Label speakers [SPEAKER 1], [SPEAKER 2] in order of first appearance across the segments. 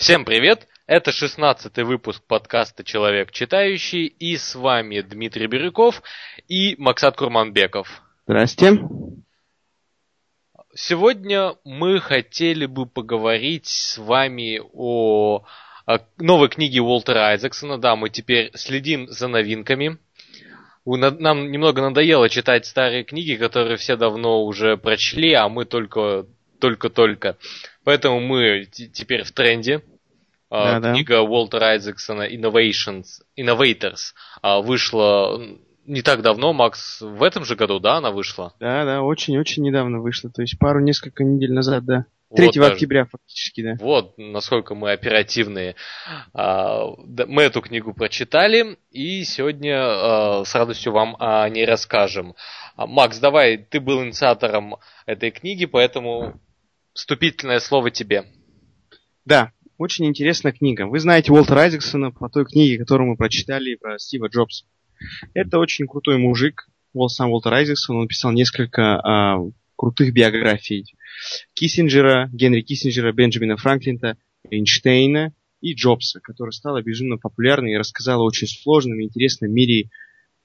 [SPEAKER 1] Всем привет! Это 16 выпуск подкаста «Человек читающий» и с вами Дмитрий Бирюков и Максат Курманбеков.
[SPEAKER 2] Здрасте.
[SPEAKER 1] Сегодня мы хотели бы поговорить с вами о, о новой книге Уолтера Айзексона. Да, мы теперь следим за новинками. Нам немного надоело читать старые книги, которые все давно уже прочли, а мы только только-только. Поэтому мы теперь в тренде. Да, Книга да. Уолтера Айзексона Innovations, Innovators а, вышла не так давно, Макс, в этом же году, да, она вышла?
[SPEAKER 2] Да, да, очень-очень недавно вышла, то есть пару, несколько недель назад, да. 3 вот октября фактически, да.
[SPEAKER 1] Вот, насколько мы оперативные. А, мы эту книгу прочитали, и сегодня а, с радостью вам о ней расскажем. Макс, давай, ты был инициатором этой книги, поэтому вступительное слово тебе.
[SPEAKER 2] Да, очень интересная книга. Вы знаете Уолтера Айзексона по той книге, которую мы прочитали про Стива Джобса. Это очень крутой мужик, сам Уолтер Айзексон. Он написал несколько а, крутых биографий. Киссинджера, Генри Киссинджера, Бенджамина Франклина, Эйнштейна и Джобса, которая стала безумно популярной и рассказала очень сложном и интересном мире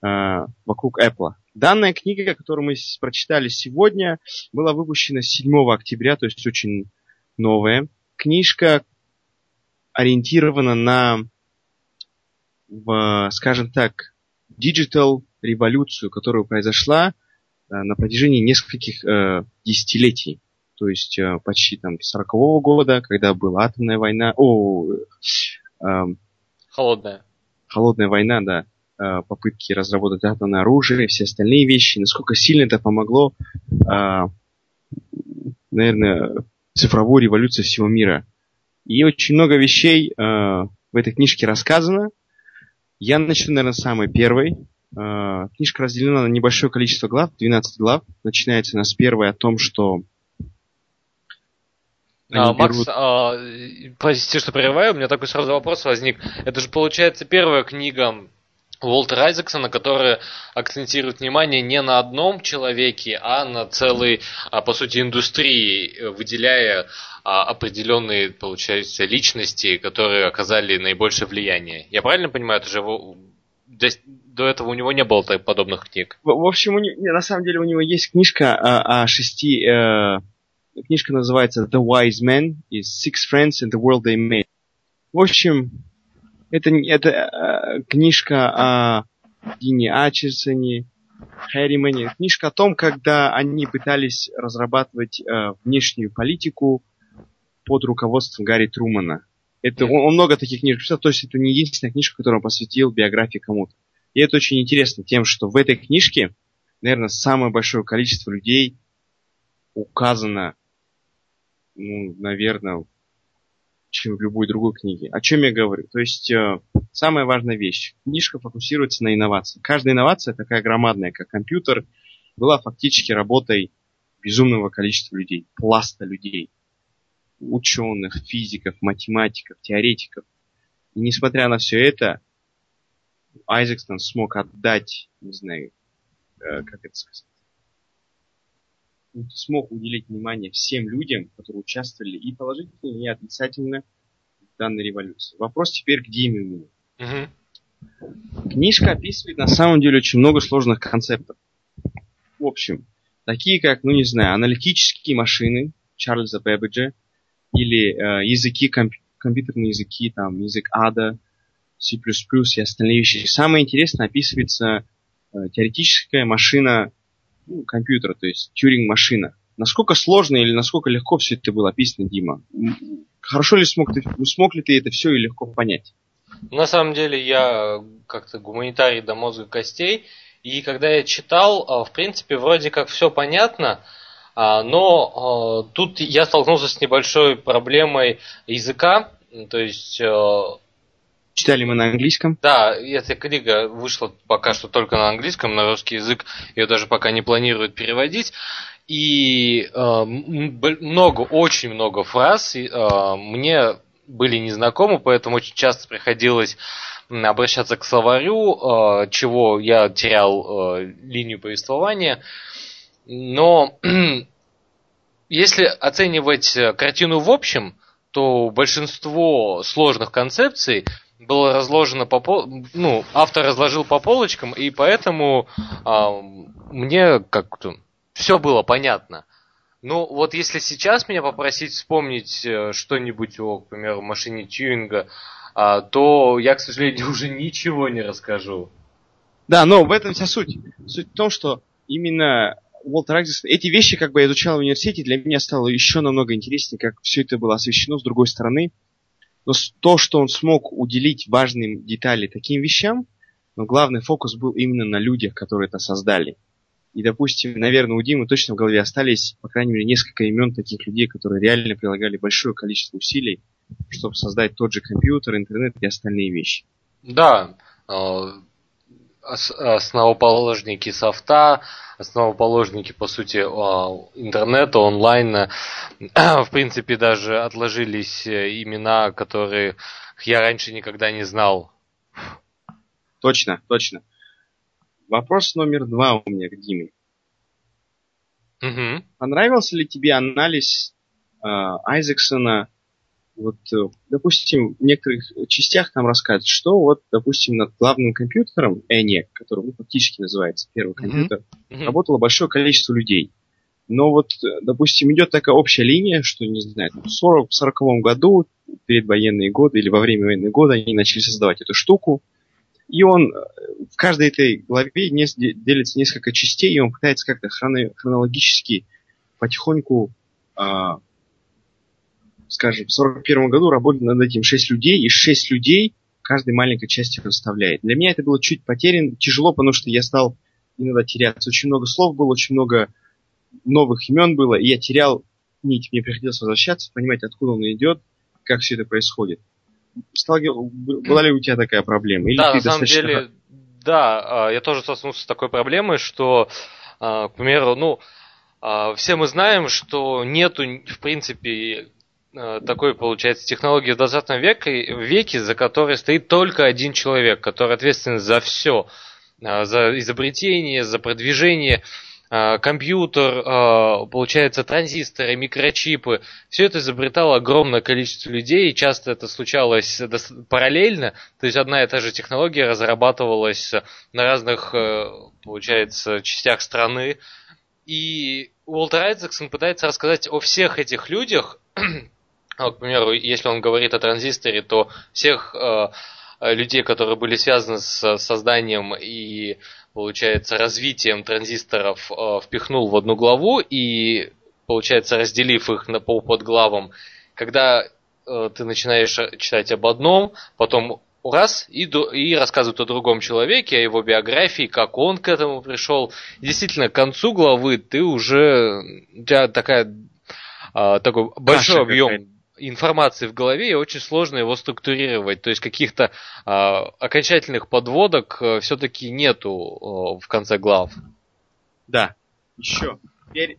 [SPEAKER 2] э, вокруг Apple. Данная книга, которую мы прочитали сегодня, была выпущена 7 октября, то есть очень новая. Книжка ориентирована на, в, скажем так, digital революцию, которая произошла э, на протяжении нескольких э, десятилетий. То есть э, почти там 40-го года, когда была атомная война, о,
[SPEAKER 1] э, холодная.
[SPEAKER 2] Холодная война, да. Э, попытки разработать атомное оружие и все остальные вещи, насколько сильно это помогло, э, наверное, цифровой революции всего мира. И очень много вещей э, в этой книжке рассказано. Я начну, наверное, с самой первой. Книжка разделена на небольшое количество глав, 12 глав. Начинается она с первой о том, что
[SPEAKER 1] а, Макс, берут... а, простите, что прерываю, у меня такой сразу вопрос возник. Это же, получается, первая книга Уолтер Айзексона, который акцентирует внимание не на одном человеке, а на целой, а, по сути, индустрии, выделяя определенные, получается, личности, которые оказали наибольшее влияние. Я правильно понимаю, это же до этого у него не было подобных книг.
[SPEAKER 2] В, в общем, у него, на самом деле у него есть книжка о, о шести... Э, книжка называется The Wise Men is Six Friends and the World They Made. В общем, это, это э, книжка о Дине Ачерсоне, Хэрримане. Книжка о том, когда они пытались разрабатывать э, внешнюю политику под руководством Гарри Трумана. Это, он, он много таких книжек писал, то есть это не единственная книжка, которую он посвятил биографии кому-то. И это очень интересно тем, что в этой книжке, наверное, самое большое количество людей указано, ну, наверное, чем в любой другой книге. О чем я говорю? То есть, э, самая важная вещь. Книжка фокусируется на инновации. Каждая инновация, такая громадная, как компьютер, была фактически работой безумного количества людей, пласта людей. Ученых, физиков, математиков, теоретиков. И несмотря на все это, Айзексон смог отдать, не знаю, э, как это сказать, смог уделить внимание всем людям, которые участвовали и положительно, и отрицательно в данной революции. Вопрос теперь к Диме. Угу. Книжка описывает на самом деле очень много сложных концептов. В общем, такие как, ну не знаю, аналитические машины Чарльза Бэббиджа или э, языки, комп компьютерные языки, там, язык ада, C++ и остальные вещи. Самое интересное описывается э, теоретическая машина ну, компьютера, то есть Тюринг-машина. Насколько сложно или насколько легко все это было описано, Дима? Хорошо ли смог ты, смог ли ты это все и легко понять?
[SPEAKER 1] На самом деле я как-то гуманитарий до мозга костей, и когда я читал, а, в принципе, вроде как все понятно, но а, тут я столкнулся с небольшой проблемой языка, то есть
[SPEAKER 2] Читали мы на английском?
[SPEAKER 1] Да, эта книга вышла пока что только на английском, на русский язык ее даже пока не планируют переводить. И э, много, очень много фраз э, мне были незнакомы, поэтому очень часто приходилось обращаться к словарю, э, чего я терял э, линию повествования. Но если оценивать картину в общем, что большинство сложных концепций было разложено по пол... ну, автор разложил по полочкам, и поэтому а, мне как-то все было понятно. Ну, вот если сейчас меня попросить вспомнить э, что-нибудь о, к примеру, машине Тьюинга, а, то я, к сожалению, уже ничего не расскажу.
[SPEAKER 2] Да, но в этом вся суть. Суть в том, что именно Уолтер Айзексон, эти вещи, как бы я изучал в университете, для меня стало еще намного интереснее, как все это было освещено с другой стороны. Но то, что он смог уделить важным детали таким вещам, но главный фокус был именно на людях, которые это создали. И, допустим, наверное, у Димы точно в голове остались, по крайней мере, несколько имен таких людей, которые реально прилагали большое количество усилий, чтобы создать тот же компьютер, интернет и остальные вещи.
[SPEAKER 1] Да, э, основоположники софта, основоположники, по сути, э, интернета, онлайна. В принципе, даже отложились э, имена, которые я раньше никогда не знал.
[SPEAKER 2] Точно, точно. Вопрос номер два у меня к Диме. Угу. Понравился ли тебе анализ э, Айзексона? Вот, э, допустим, в некоторых частях там рассказывают, что вот, допустим, над главным компьютером ENIAC, который ну, фактически называется первый компьютер, угу. работало большое количество людей. Но вот, допустим, идет такая общая линия, что, не знаю, в 40, 40 году, перед военные годы или во время военных года они начали создавать эту штуку, и он э, в каждой этой главе делится несколько частей, и он пытается как-то хронологически потихоньку, а, скажем, в 41 году работать над этим 6 людей, и 6 людей каждой маленькой части расставляет. Для меня это было чуть потерян, тяжело, потому что я стал иногда теряться. Очень много слов было, очень много новых имен было, и я терял нить. Мне приходилось возвращаться, понимать, откуда он идет, как все это происходит сталкивал, была ли у тебя такая проблема?
[SPEAKER 1] Или да, на самом достаточно... деле, да, а, я тоже столкнулся с такой проблемой, что, а, к примеру, ну, а, все мы знаем, что нету, в принципе, такой, получается, технологии в 20 веке, веке, за которой стоит только один человек, который ответственен за все, за изобретение, за продвижение а, компьютер, получается, транзисторы, микрочипы. Все это изобретало огромное количество людей, и часто это случалось параллельно. То есть одна и та же технология разрабатывалась на разных, э, получается, частях страны. И Уолтер Айзексон пытается рассказать о всех этих людях, к примеру, если он говорит о транзисторе, то всех э, людей, которые были связаны с созданием и получается, развитием транзисторов э, впихнул в одну главу и, получается, разделив их на по подглавам, когда э, ты начинаешь читать об одном, потом раз и, и рассказывают о другом человеке, о его биографии, как он к этому пришел. Действительно, к концу главы ты уже у тебя такая э, такой большой Каша объем информации в голове, и очень сложно его структурировать. То есть каких-то э, окончательных подводок э, все-таки нету э, в конце глав.
[SPEAKER 2] Да. Еще. Теперь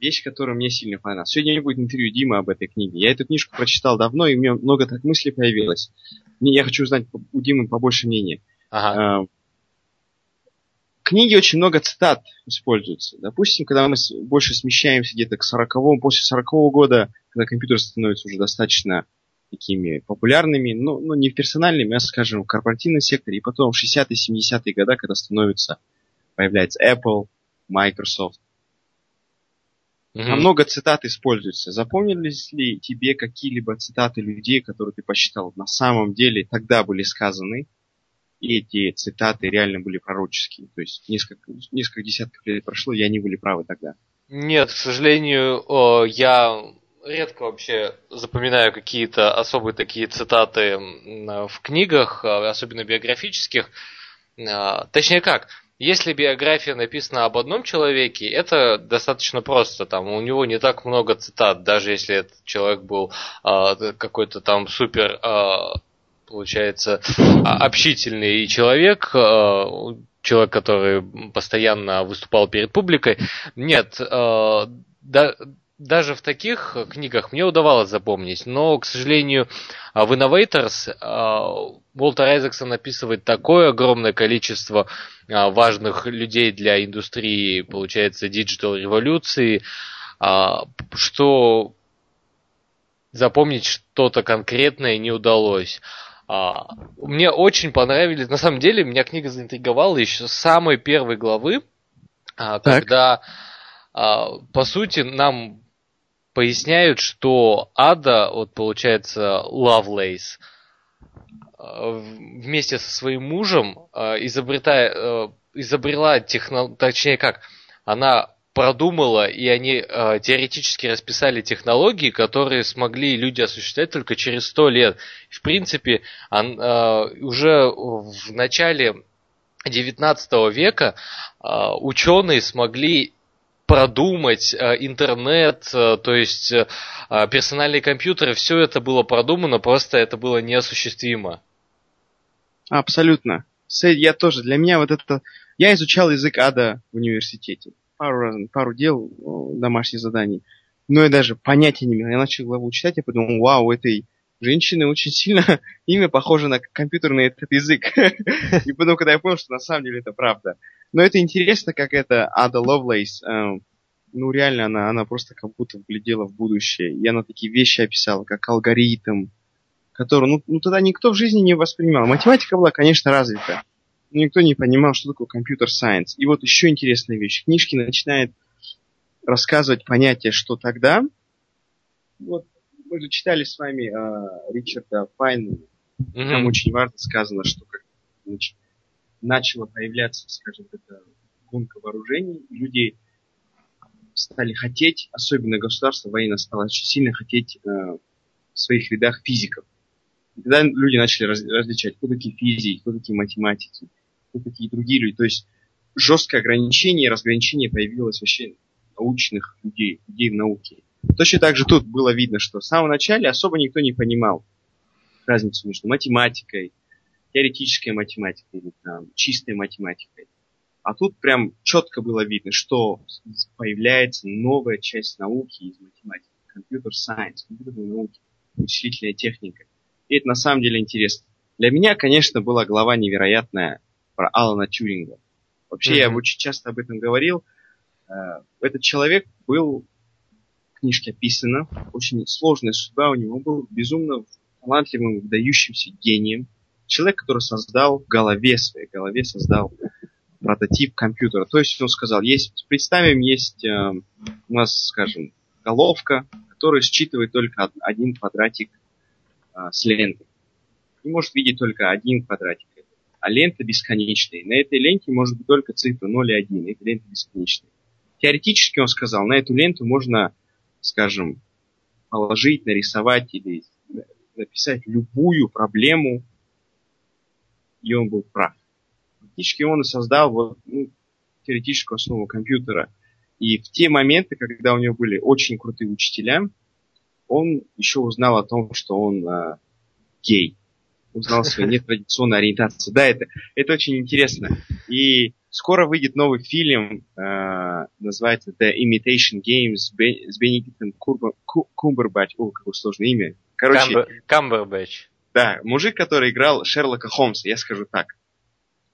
[SPEAKER 2] вещь, которая мне сильно понравилась. Сегодня не будет интервью Димы об этой книге. Я эту книжку прочитал давно, и у меня много так мыслей появилось. Мне, я хочу узнать у Димы побольше мнения. Ага. Э, книге очень много цитат используется. Допустим, когда мы больше смещаемся где-то к 40-му, после 40-го года, когда компьютеры становятся уже достаточно такими популярными, ну, ну не в персональном, а, скажем, в корпоративном секторе, и потом в 60-е, 70-е годы, когда становится, появляется Apple, Microsoft. Mm-hmm. А много цитат используется. Запомнились ли тебе какие-либо цитаты людей, которые ты посчитал на самом деле тогда были сказаны, эти цитаты реально были пророческие. То есть несколько, несколько десятков лет прошло, и они были правы тогда.
[SPEAKER 1] Нет, к сожалению, я редко вообще запоминаю какие-то особые такие цитаты в книгах, а, особенно биографических. А, точнее как, если биография написана об одном человеке, это достаточно просто. Там у него не так много цитат, даже если этот человек был э, какой-то там супер э, получается, а, общительный человек, а, человек, который постоянно выступал перед публикой. Нет, а, да, даже в таких книгах мне удавалось запомнить, но, к сожалению, в Innovators Уолтер Айзексон описывает такое огромное количество важных людей для индустрии, получается, digital революции, что запомнить что-то конкретное не удалось. А, мне очень понравились, на самом деле, меня книга заинтриговала еще с самой первой главы, а, когда, а, по сути, нам поясняют, что Ада, вот получается, Лавлейс, вместе со своим мужем изобретая, изобрела технологию, точнее как, она продумала, и они э, теоретически расписали технологии, которые смогли люди осуществлять только через сто лет. В принципе, он, э, уже в начале XIX века э, ученые смогли продумать э, интернет, э, то есть э, персональные компьютеры, все это было продумано, просто это было неосуществимо.
[SPEAKER 2] Абсолютно. Я тоже, для меня вот это... Я изучал язык ада в университете пару раз, пару дел домашних заданий, но я даже понятия не имел. Я начал главу читать, я подумал, вау, у этой женщины очень сильно имя похоже на компьютерный этот язык. И потом, когда я понял, что на самом деле это правда. Но это интересно, как это Ада Ловлейс, э, ну реально она, она просто как будто глядела в будущее. И она такие вещи описала, как алгоритм, который, ну, ну тогда никто в жизни не воспринимал. Математика была, конечно, развита никто не понимал, что такое компьютер сайенс. И вот еще интересная вещь. Книжки начинает рассказывать понятие, что тогда. Вот мы же читали с вами э, Ричарда Пайна. Mm-hmm. Там очень важно сказано, что как значит, начала появляться, скажем, эта гонка вооружений, люди стали хотеть, особенно государство военно стало очень сильно хотеть э, в своих рядах физиков. И тогда люди начали раз, различать, кто такие физики, кто такие математики и такие другие люди. То есть жесткое ограничение, разграничение появилось вообще научных людей, людей в науке. Точно так же тут было видно, что в самом начале особо никто не понимал разницу между математикой, теоретической математикой или там, чистой математикой. А тут прям четко было видно, что появляется новая часть науки из математики. Компьютер-сайенс, компьютерная науки, вычислительная техника. И это на самом деле интересно. Для меня, конечно, была глава невероятная про Алана Тюринга. Вообще, mm-hmm. я очень часто об этом говорил. Э, этот человек был, в книжке описано, очень сложная судьба у него. Был безумно талантливым, выдающимся гением. Человек, который создал в голове, в своей голове создал прототип компьютера. То есть он сказал, есть, представим, есть э, у нас, скажем, головка, которая считывает только один квадратик э, с лентой. И может видеть только один квадратик а лента бесконечная. На этой ленте может быть только цифра 0 и 1. Эта лента бесконечная. Теоретически он сказал, на эту ленту можно, скажем, положить, нарисовать или написать любую проблему, и он был прав. Фактически он и создал вот, ну, теоретическую основу компьютера. И в те моменты, когда у него были очень крутые учителя, он еще узнал о том, что он э, гей узнал свою нетрадиционную ориентацию. Да, это, это очень интересно. И скоро выйдет новый фильм, э, называется The Imitation Game с, Бен, с Бенедиктом Кумбербач. О, какое сложное имя.
[SPEAKER 1] Короче, Камбербэтч.
[SPEAKER 2] Да, мужик, который играл Шерлока Холмса, я скажу так.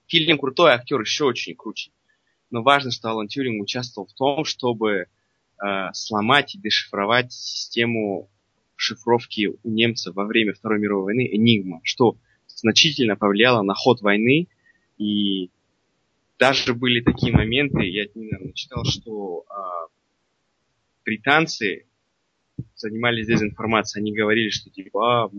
[SPEAKER 2] Фильм крутой, актер еще очень круче. Но важно, что Алан Тюринг участвовал в том, чтобы э, сломать и дешифровать систему шифровки у немцев во время Второй мировой войны «Энигма», что значительно повлияло на ход войны. И даже были такие моменты, я недавно читал, что а, британцы занимались дезинформацией. Они говорили, что типа... А,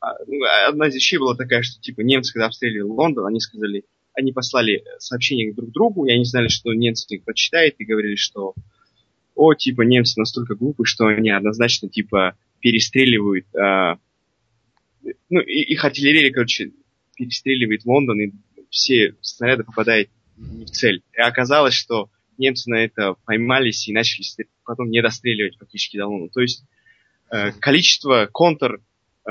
[SPEAKER 2] а, ну, одна из вещей была такая, что типа немцы, когда обстреливали Лондон, они сказали, они послали сообщения друг другу, и они знали, что немцы их прочитают, и говорили, что о, типа, немцы настолько глупы, что они однозначно, типа, перестреливают, э, ну, их артиллерия, короче, перестреливает Лондон, и все снаряды попадают не в цель. И оказалось, что немцы на это поймались и начали потом не достреливать фактически до Лондона. То есть э, количество контр, э,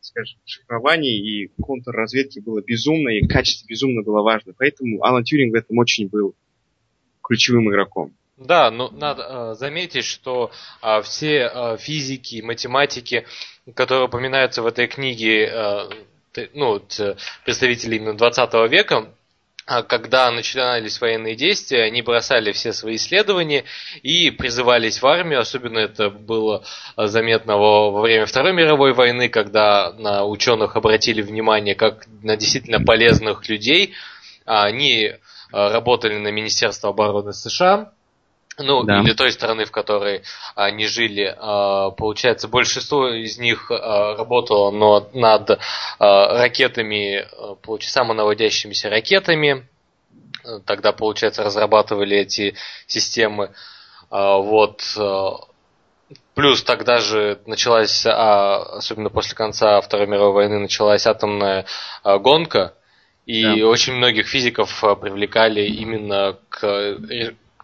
[SPEAKER 2] скажем, шифрований и контрразведки было безумно, и качество безумно было важно. Поэтому Алан Тюринг в этом очень был ключевым игроком.
[SPEAKER 1] Да, но надо э, заметить, что э, все э, физики, математики, которые упоминаются в этой книге, ну, представители именно 20 века, а когда начинались военные действия, они бросали все свои исследования и призывались в армию. Особенно это было заметно во, время Второй мировой войны, когда на ученых обратили внимание как на действительно полезных людей. Они работали на Министерство обороны США, ну, да. или той страны, в которой они жили, получается, большинство из них работало но над ракетами, самонаводящимися ракетами. Тогда, получается, разрабатывали эти системы. Вот. Плюс тогда же началась, особенно после конца Второй мировой войны, началась атомная гонка. И да. очень многих физиков привлекали именно к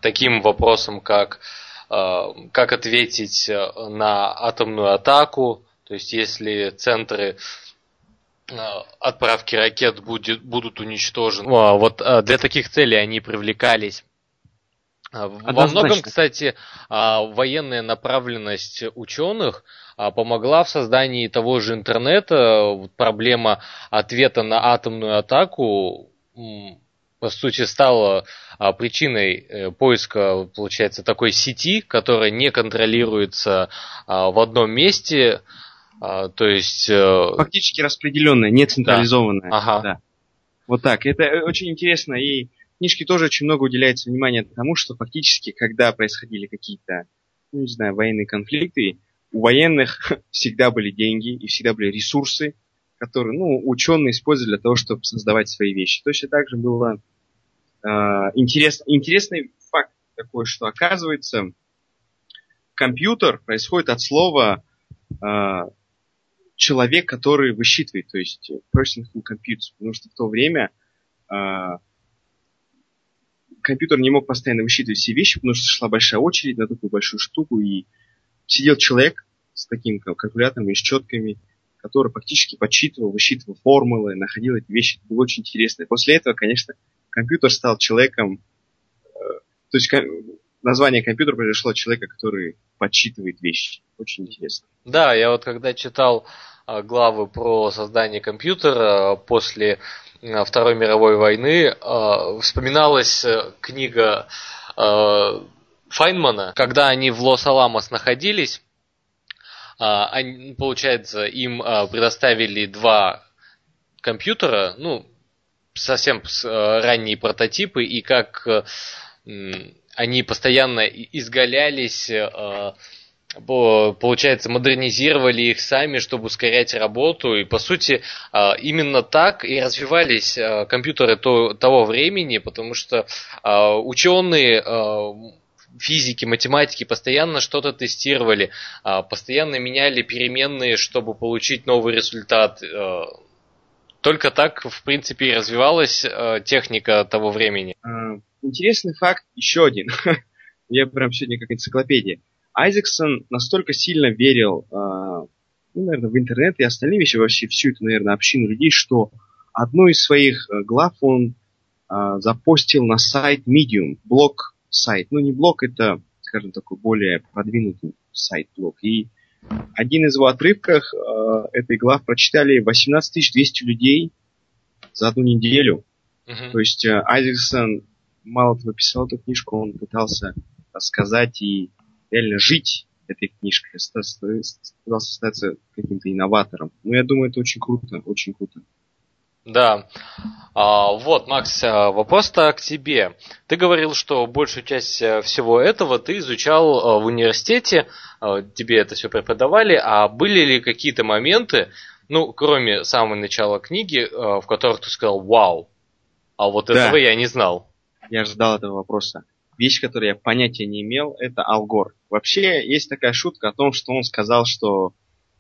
[SPEAKER 1] таким вопросам, как э, как ответить э, на атомную атаку, то есть если центры э, отправки ракет будет, будут уничтожены. Вот для таких целей они привлекались. Однозначно. Во многом, кстати, военная направленность ученых помогла в создании того же интернета. Проблема ответа на атомную атаку по сути, стало а, причиной э, поиска, получается, такой сети, которая не контролируется а, в одном месте, а, то есть... Э,
[SPEAKER 2] Фактически распределенная, не централизованная. Да. Ага. Да. Вот так. Это э, очень интересно, и в книжке тоже очень много уделяется внимания тому, что фактически, когда происходили какие-то, ну, не знаю, военные конфликты, у военных всегда были деньги и всегда были ресурсы, которые, ну, ученые использовали для того, чтобы создавать свои вещи. Точно так же было э, интерес, интересный факт такой, что оказывается компьютер происходит от слова э, человек, который высчитывает, то есть person who computes, потому что в то время э, компьютер не мог постоянно высчитывать все вещи, потому что шла большая очередь на такую большую штуку, и сидел человек с таким калькулятором и с четками, который практически подсчитывал, высчитывал формулы, находил эти вещи. Это было очень интересно. И после этого, конечно, компьютер стал человеком... Э, то есть название компьютера произошло от человека, который подсчитывает вещи. Очень интересно.
[SPEAKER 1] Да, я вот когда читал э, главы про создание компьютера после э, Второй мировой войны, вспоминалась книга Файнмана, когда они в Лос-Аламос находились, они, получается, им а, предоставили два компьютера, ну, совсем а, ранние прототипы, и как они постоянно изгалялись, получается, модернизировали их сами, чтобы ускорять работу. И, по сути, именно так и развивались компьютеры того времени, потому что ученые физики, математики постоянно что-то тестировали, а, постоянно меняли переменные, чтобы получить новый результат. Э, только так, в принципе, и развивалась э, техника того времени.
[SPEAKER 2] А, интересный факт еще один. Я прям сегодня как энциклопедия. Айзексон настолько сильно верил, ну, наверное, в интернет и остальные вещи, вообще всю эту, наверное, общину людей, что одну из своих э, глав он запостил на сайт Medium, блог сайт. Ну, не блог, это, скажем, такой более продвинутый сайт-блог. И один из его отрывков э, этой глав прочитали 18 200 людей за одну неделю. Uh-huh. То есть э, Айзексон мало того писал эту книжку, он пытался рассказать и реально жить этой книжкой, пытался стать каким-то инноватором. Ну, я думаю, это очень круто, очень круто.
[SPEAKER 1] Да. А, вот, Макс, а, вопрос-то к тебе. Ты говорил, что большую часть э, всего этого ты изучал э, в университете, э, тебе это все преподавали, а были ли какие-то моменты, ну, кроме самого начала книги, в которых ты сказал «Вау!» А вот да. этого я не знал.
[SPEAKER 2] Я ждал этого вопроса. Вещь, которую я понятия не имел, это Алгор. Вообще, есть такая шутка о том, что он сказал, что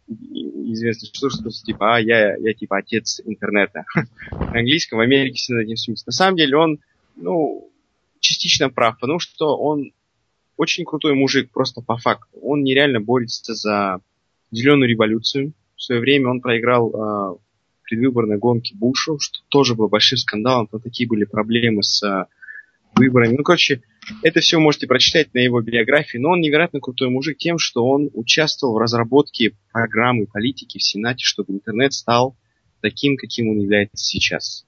[SPEAKER 2] известно, что, что типа, а, я, я типа отец интернета. На английском в Америке всегда этим смысл. На самом деле он, ну, частично прав, потому что он очень крутой мужик, просто по факту. Он нереально борется за зеленую революцию. В свое время он проиграл э, предвыборной гонки Бушу, что тоже было большим скандалом. Там такие были проблемы с э, выборами. Ну, короче, это все можете прочитать на его биографии, но он невероятно крутой мужик тем, что он участвовал в разработке программы политики в Сенате, чтобы интернет стал таким, каким он является сейчас.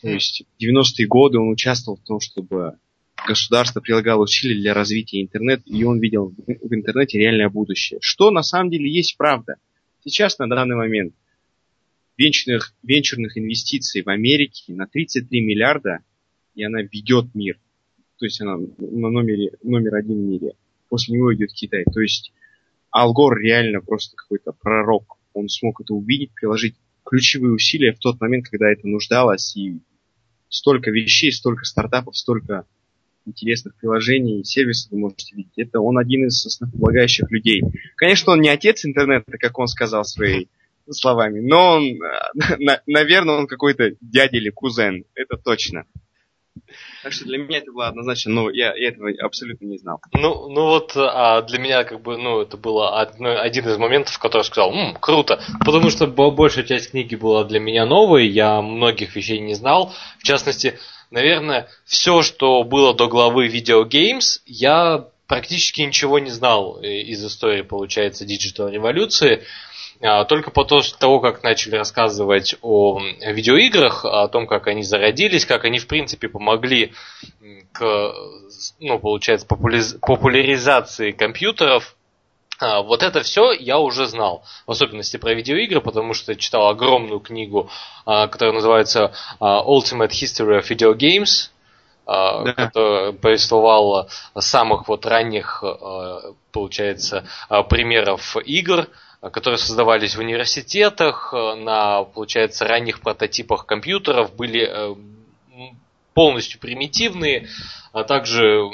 [SPEAKER 2] То есть в 90-е годы он участвовал в том, чтобы государство прилагало усилия для развития интернета, и он видел в интернете реальное будущее. Что на самом деле есть правда. Сейчас, на данный момент, венчурных, венчурных инвестиций в Америке на 33 миллиарда, и она ведет мир. То есть она на номере, номер один в мире. После него идет Китай. То есть Алгор реально просто какой-то пророк. Он смог это увидеть, приложить ключевые усилия в тот момент, когда это нуждалось, и столько вещей, столько стартапов, столько интересных приложений и сервисов вы можете видеть. Это он один из основополагающих людей. Конечно, он не отец интернета, как он сказал своими словами, но он, наверное, он какой-то дядя или кузен. Это точно. Так что для меня это было однозначно, но я, я этого абсолютно не знал.
[SPEAKER 1] Ну, ну вот, а для меня как бы, ну, это было одно, один из моментов, в который сказал, М, круто, потому что большая часть книги была для меня новой, я многих вещей не знал, в частности, наверное, все, что было до главы Video Games, я практически ничего не знал из истории, получается, digital революции. А, только после того, как начали рассказывать о видеоиграх, о том, как они зародились, как они, в принципе, помогли к, ну, получается, популяризации компьютеров, а, вот это все я уже знал, в особенности про видеоигры, потому что читал огромную книгу, а, которая называется Ultimate History of Video Games, да. которая повествовала самых вот ранних, получается, примеров игр, которые создавались в университетах, э, на, получается, ранних прототипах компьютеров, были э, полностью примитивные, а также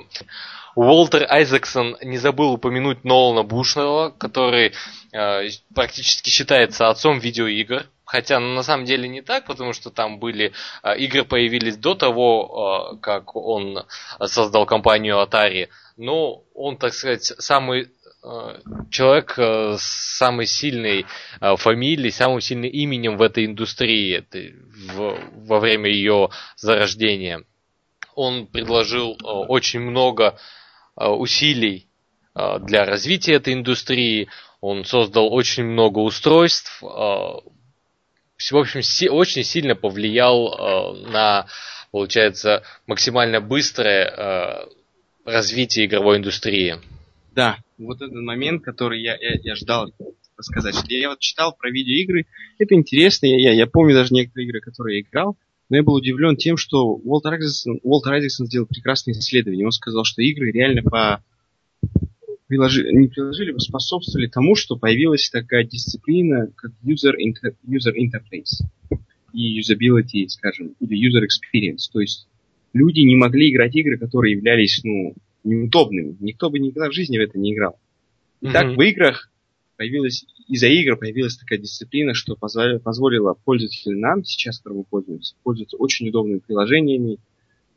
[SPEAKER 1] Уолтер Айзексон не забыл упомянуть Нолана Бушнелла, который э, практически считается отцом видеоигр. Хотя на самом деле не так, потому что там были э, игры появились до того, э, как он создал компанию Atari. Но он, так сказать, самый Э, человек э, с самой сильной э, фамилией, самым сильным именем в этой индустрии во время ее зарождения. Он предложил очень много усилий для развития этой индустрии. Он создал очень много устройств. В общем, очень сильно повлиял на, получается, максимально быстрое развитие игровой индустрии.
[SPEAKER 2] Да, вот этот момент, который я, я, я ждал сказать. Я вот читал про видеоигры, это интересно, я, я, я помню даже некоторые игры, которые я играл, но я был удивлен тем, что Уолтер Айзексон, Уолтер Айзексон сделал прекрасное исследование. Он сказал, что игры реально по приложили, не приложили, а способствовали тому, что появилась такая дисциплина, как user, inter, user interface и usability, скажем, или user experience. То есть люди не могли играть игры, которые являлись, ну, неудобными. Никто бы никогда в жизни в это не играл. И mm-hmm. так в играх появилась, из-за игр появилась такая дисциплина, что позволила, позволила пользователям нам, сейчас, которым мы пользуемся, пользоваться очень удобными приложениями,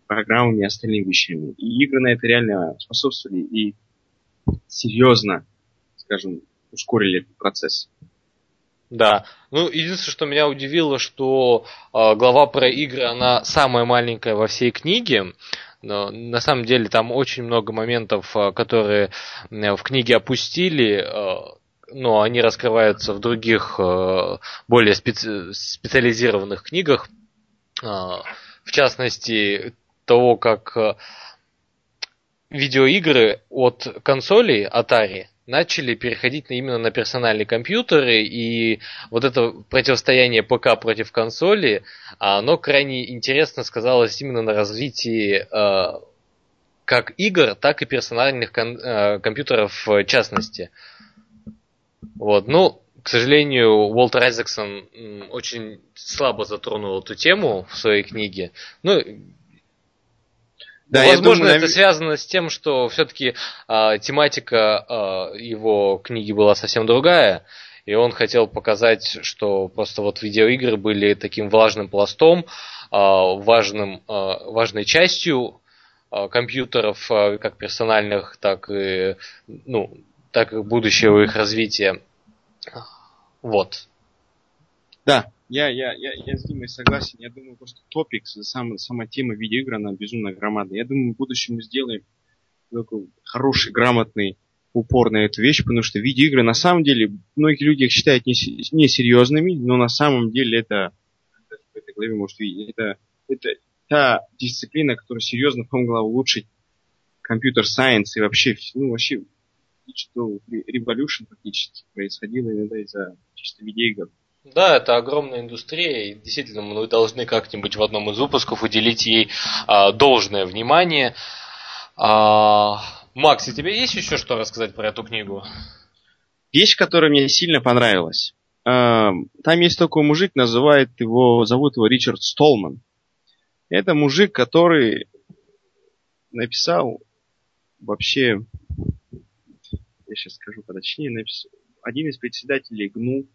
[SPEAKER 2] программами и остальными вещами. И игры на это реально способствовали и серьезно, скажем, ускорили процесс.
[SPEAKER 1] Да. Ну, единственное, что меня удивило, что э, глава про игры, она самая маленькая во всей книге. Но на самом деле там очень много моментов, э, которые э, в книге опустили, э, но они раскрываются в других более специ- специализированных книгах. В частности, того, как видеоигры от консолей Atari начали переходить именно на персональные компьютеры, и вот это противостояние ПК против консоли, оно крайне интересно сказалось именно на развитии э, как игр, так и персональных кон- э, компьютеров в частности. Вот, ну, к сожалению, Уолтер Айзексон очень слабо затронул эту тему в своей книге. Ну, да, Возможно, думаю, это связано с тем, что все-таки э, а, тематика э, его книги была совсем другая, и он хотел показать, что просто вот видеоигры были таким важным пластом, э, важным, э, важной частью э, компьютеров, э, как персональных, так и, ну, так и будущего их развития. Вот.
[SPEAKER 2] Да, я, я, я, я с Димой согласен. Я думаю, просто топик, сам, сама тема видеоигр, она безумно громадная. Я думаю, в будущем мы сделаем хороший, грамотный упор на эту вещь, потому что видеоигры на самом деле, многие люди их считают несерьезными, но на самом деле это, в этой главе может видеть, это это та дисциплина, которая серьезно помогла улучшить компьютер сайенс и вообще, ну, вообще digital revolution практически происходило иногда из-за чисто видеоигр.
[SPEAKER 1] Да, это огромная индустрия, и действительно мы должны как-нибудь в одном из выпусков уделить ей а, должное внимание. А, Макс, и тебе есть еще что рассказать про эту книгу?
[SPEAKER 2] Вещь, которая мне сильно понравилась. А, там есть такой мужик, называют его, зовут его Ричард Столман. Это мужик, который написал вообще, я сейчас скажу поточнее, написал, один из председателей ГНУ,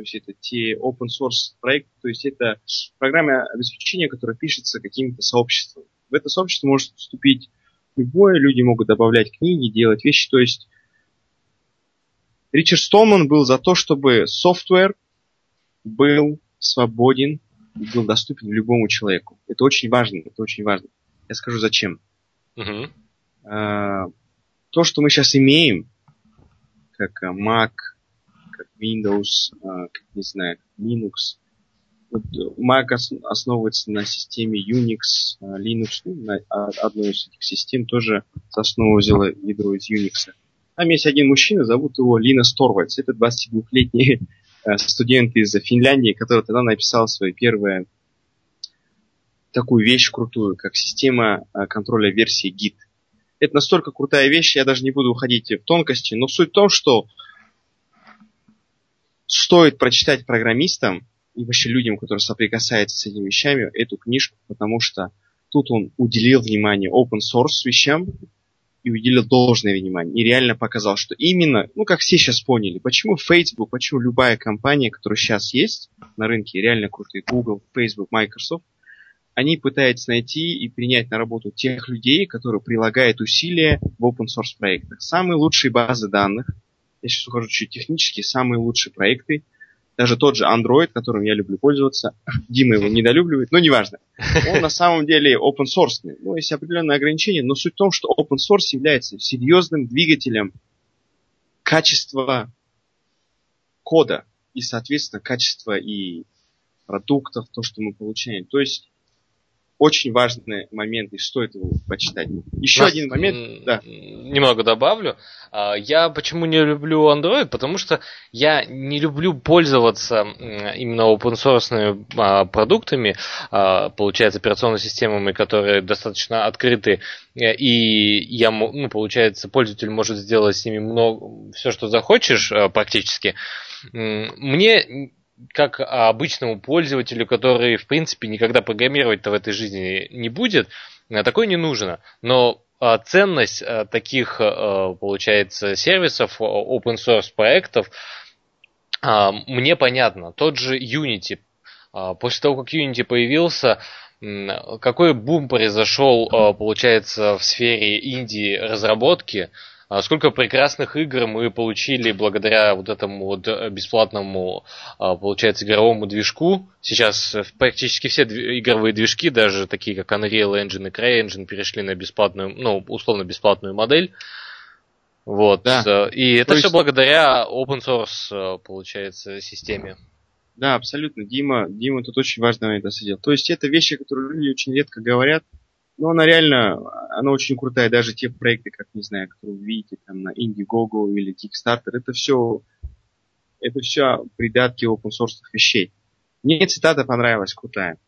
[SPEAKER 2] то есть это те open source проекты, то есть это программа обеспечения, которая пишется каким-то сообществом. В это сообщество может вступить любое, люди могут добавлять книги, делать вещи, то есть Ричард Столман был за то, чтобы софтвер был свободен и был доступен любому человеку. Это очень важно, это очень важно. Я скажу зачем. Uh-huh. то, что мы сейчас имеем, как Mac, как Windows, а, как, не знаю, Linux. Вот Mac основывается на системе Unix, а, Linux, ну, на одной из этих систем тоже основу взяла ядро из Unix. Там есть один мужчина, зовут его Лина Торвальдс. Это 22-летний а, студент из Финляндии, который тогда написал свою первую такую вещь крутую, как система контроля версии Git. Это настолько крутая вещь, я даже не буду уходить в тонкости, но суть в том, что стоит прочитать программистам и вообще людям, которые соприкасаются с этими вещами, эту книжку, потому что тут он уделил внимание open source вещам и уделил должное внимание. И реально показал, что именно, ну как все сейчас поняли, почему Facebook, почему любая компания, которая сейчас есть на рынке, реально крутые, Google, Facebook, Microsoft, они пытаются найти и принять на работу тех людей, которые прилагают усилия в open source проектах. Самые лучшие базы данных, я сейчас ухожу чуть технически, самые лучшие проекты, даже тот же Android, которым я люблю пользоваться, Дима его недолюбливает, но неважно. Он на самом деле open source. Ну, есть определенные ограничения, но суть в том, что open source является серьезным двигателем качества кода и, соответственно, качества и продуктов, то, что мы получаем. То есть очень важный момент, и стоит его почитать. Еще Нас, один момент, да.
[SPEAKER 1] Немного добавлю. А, я почему не люблю Android? Потому что я не люблю пользоваться именно open source а, продуктами, а, получается, операционными системами, которые достаточно открыты, и я, ну, получается, пользователь может сделать с ними много, все, что захочешь практически. Мне как обычному пользователю, который, в принципе, никогда программировать-то в этой жизни не будет, э, такое не нужно. Но э, ценность э, таких, получается, сервисов, open source проектов, мне понятно. Тот же Unity. После того, как Unity появился, какой бум произошел, получается, в сфере инди разработки – а сколько прекрасных игр мы получили благодаря вот этому вот э, бесплатному, а, получается, игровому движку. Сейчас практически все игровые движки, даже такие как Unreal Engine и CryEngine, перешли на бесплатную, ну, условно бесплатную модель. Вот. Да. Э, и это есть... все благодаря open source, э, получается, системе.
[SPEAKER 2] Да, абсолютно. Дима, Дима тут очень важный момент осадил. То есть это вещи, которые люди очень редко говорят, но она реально, она очень крутая. Даже те проекты, как, не знаю, которые вы видите там на Indiegogo или Kickstarter, это все, это все придатки open source вещей. Мне цитата понравилась, крутая.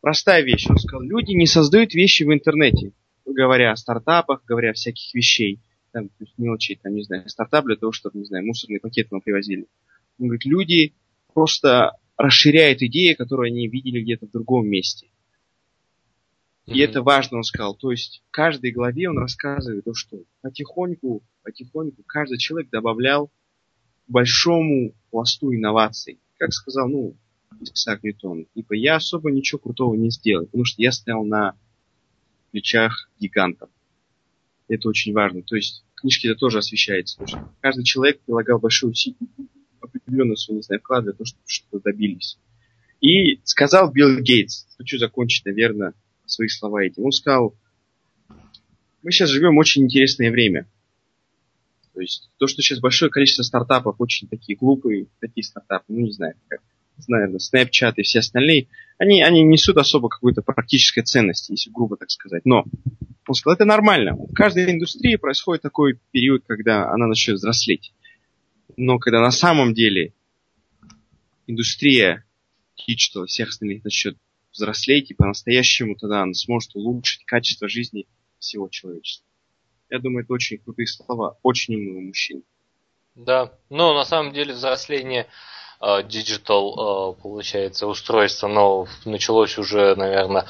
[SPEAKER 2] Простая вещь. Он сказал, люди не создают вещи в интернете. Говоря о стартапах, говоря о всяких вещей. Там, мелочи, там, не знаю, стартап для того, чтобы, не знаю, мусорные пакеты мы привозили. Он говорит, люди просто расширяют идеи, которые они видели где-то в другом месте. И это важно, он сказал. То есть в каждой главе он рассказывает то, что потихоньку, потихоньку каждый человек добавлял большому пласту инноваций. Как сказал, ну, Исаак Ньютон, типа, я особо ничего крутого не сделал, потому что я стоял на плечах гигантов. Это очень важно. То есть в книжке это тоже освещается. Потому что каждый человек прилагал большие усилия, определенно свой, не знаю, вклад для того, чтобы что-то добились. И сказал Билл Гейтс, хочу закончить, наверное, свои слова этим. Он сказал, мы сейчас живем очень интересное время. То есть то, что сейчас большое количество стартапов, очень такие глупые, такие стартапы, ну не знаю, как наверное, Snapchat и все остальные, они, они несут особо какую-то практической ценности, если грубо так сказать. Но он сказал, это нормально. В каждой индустрии происходит такой период, когда она начнет взрослеть. Но когда на самом деле индустрия digital всех остальных начнет взрослеть, и по-настоящему тогда она сможет улучшить качество жизни всего человечества. Я думаю, это очень крутые слова, очень умного мужчины.
[SPEAKER 1] Да, но на самом деле взросление digital, э, получается, устройство, но началось уже, наверное,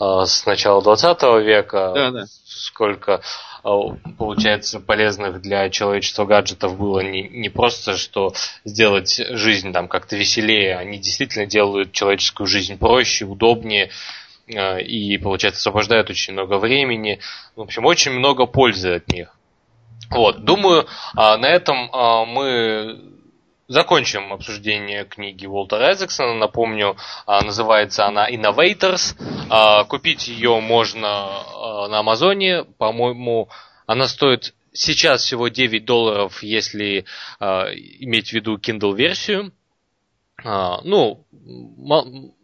[SPEAKER 1] э, с начала 20 века.
[SPEAKER 2] Да, да.
[SPEAKER 1] Сколько, получается, полезных для человечества гаджетов было не, не просто, что сделать жизнь там как-то веселее, они действительно делают человеческую жизнь проще, удобнее, и, получается, освобождают очень много времени. В общем, очень много пользы от них. Вот, думаю, на этом мы закончим обсуждение книги Уолтера Эзексона. Напомню, а, называется она Innovators. А, купить ее можно а, на Амазоне. По-моему, она стоит сейчас всего 9 долларов, если иметь в виду Kindle версию. Ну,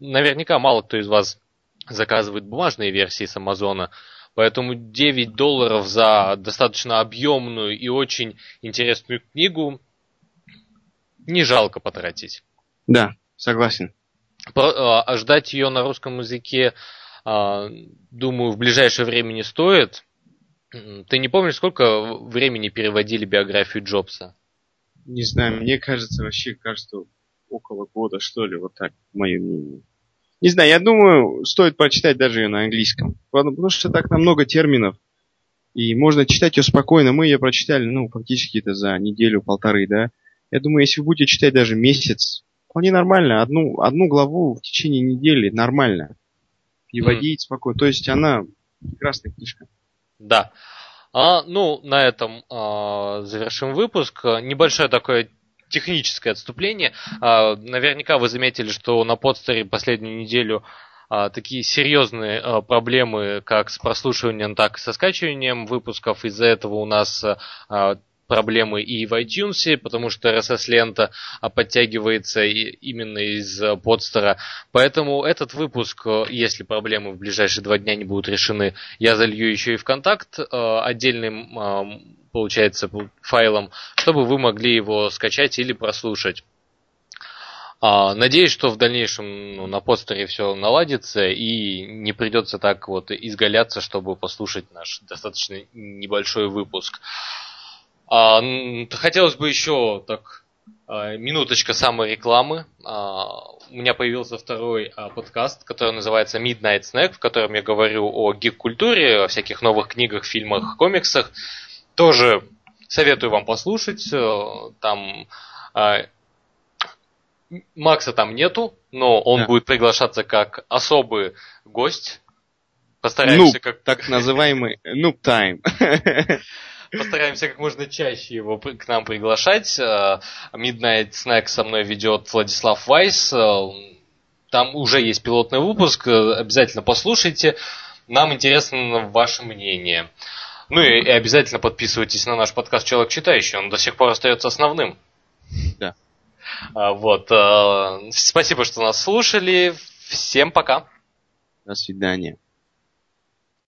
[SPEAKER 1] наверняка мало кто из вас заказывает бумажные версии с Амазона. Поэтому 9 долларов за достаточно объемную и очень интересную книгу не жалко потратить.
[SPEAKER 2] Да, согласен.
[SPEAKER 1] Про, а ждать ее на русском языке, а, думаю, в ближайшее время не стоит. Ты не помнишь, сколько времени переводили биографию Джобса?
[SPEAKER 2] Не знаю, мне кажется, вообще кажется, около года, что ли, вот так, мое мнение. Не знаю, я думаю, стоит прочитать даже ее на английском. Потому что так на много терминов. И можно читать ее спокойно. Мы ее прочитали, ну, фактически это за неделю-полторы, да. Я думаю, если вы будете читать даже месяц, вполне нормально. Одну, одну главу в течение недели нормально. Переводить mm. спокойно. То есть она прекрасная книжка.
[SPEAKER 1] Да. А, ну, на этом а, завершим выпуск. Небольшое такое техническое отступление. А, наверняка вы заметили, что на подстере последнюю неделю а, такие серьезные а, проблемы, как с прослушиванием, так и со скачиванием выпусков. Из-за этого у нас а, проблемы и в iTunes, потому что RSS-лента а, подтягивается именно из а, подстера. Поэтому этот выпуск, а, если проблемы в ближайшие два дня не будут решены, я залью еще и в контакт отдельным, получается, файлом, чтобы вы могли его скачать или прослушать. Надеюсь, что в дальнейшем ну, на постере все наладится и не придется так вот изгаляться, чтобы послушать наш достаточно небольшой выпуск. А, хотелось бы еще так а, минуточка самой рекламы. А, у меня появился второй подкаст, который называется Midnight Snack, в котором я говорю о гик-культуре, о всяких новых книгах, фильмах, комиксах. Тоже советую вам послушать. Э, там Макса там нету, но он да. будет приглашаться как особый гость.
[SPEAKER 2] Постараемся Нуб, как... Так называемый Noob Time.
[SPEAKER 1] Постараемся как можно чаще его к нам приглашать. Э, Midnight Snack со мной ведет Владислав Вайс. Э, там уже есть пилотный выпуск. Э, обязательно послушайте. Нам интересно ваше мнение. Ну и, и обязательно подписывайтесь на наш подкаст Человек Читающий. Он до сих пор остается основным.
[SPEAKER 2] Да.
[SPEAKER 1] Вот. Спасибо, что нас слушали. Всем пока.
[SPEAKER 2] До свидания.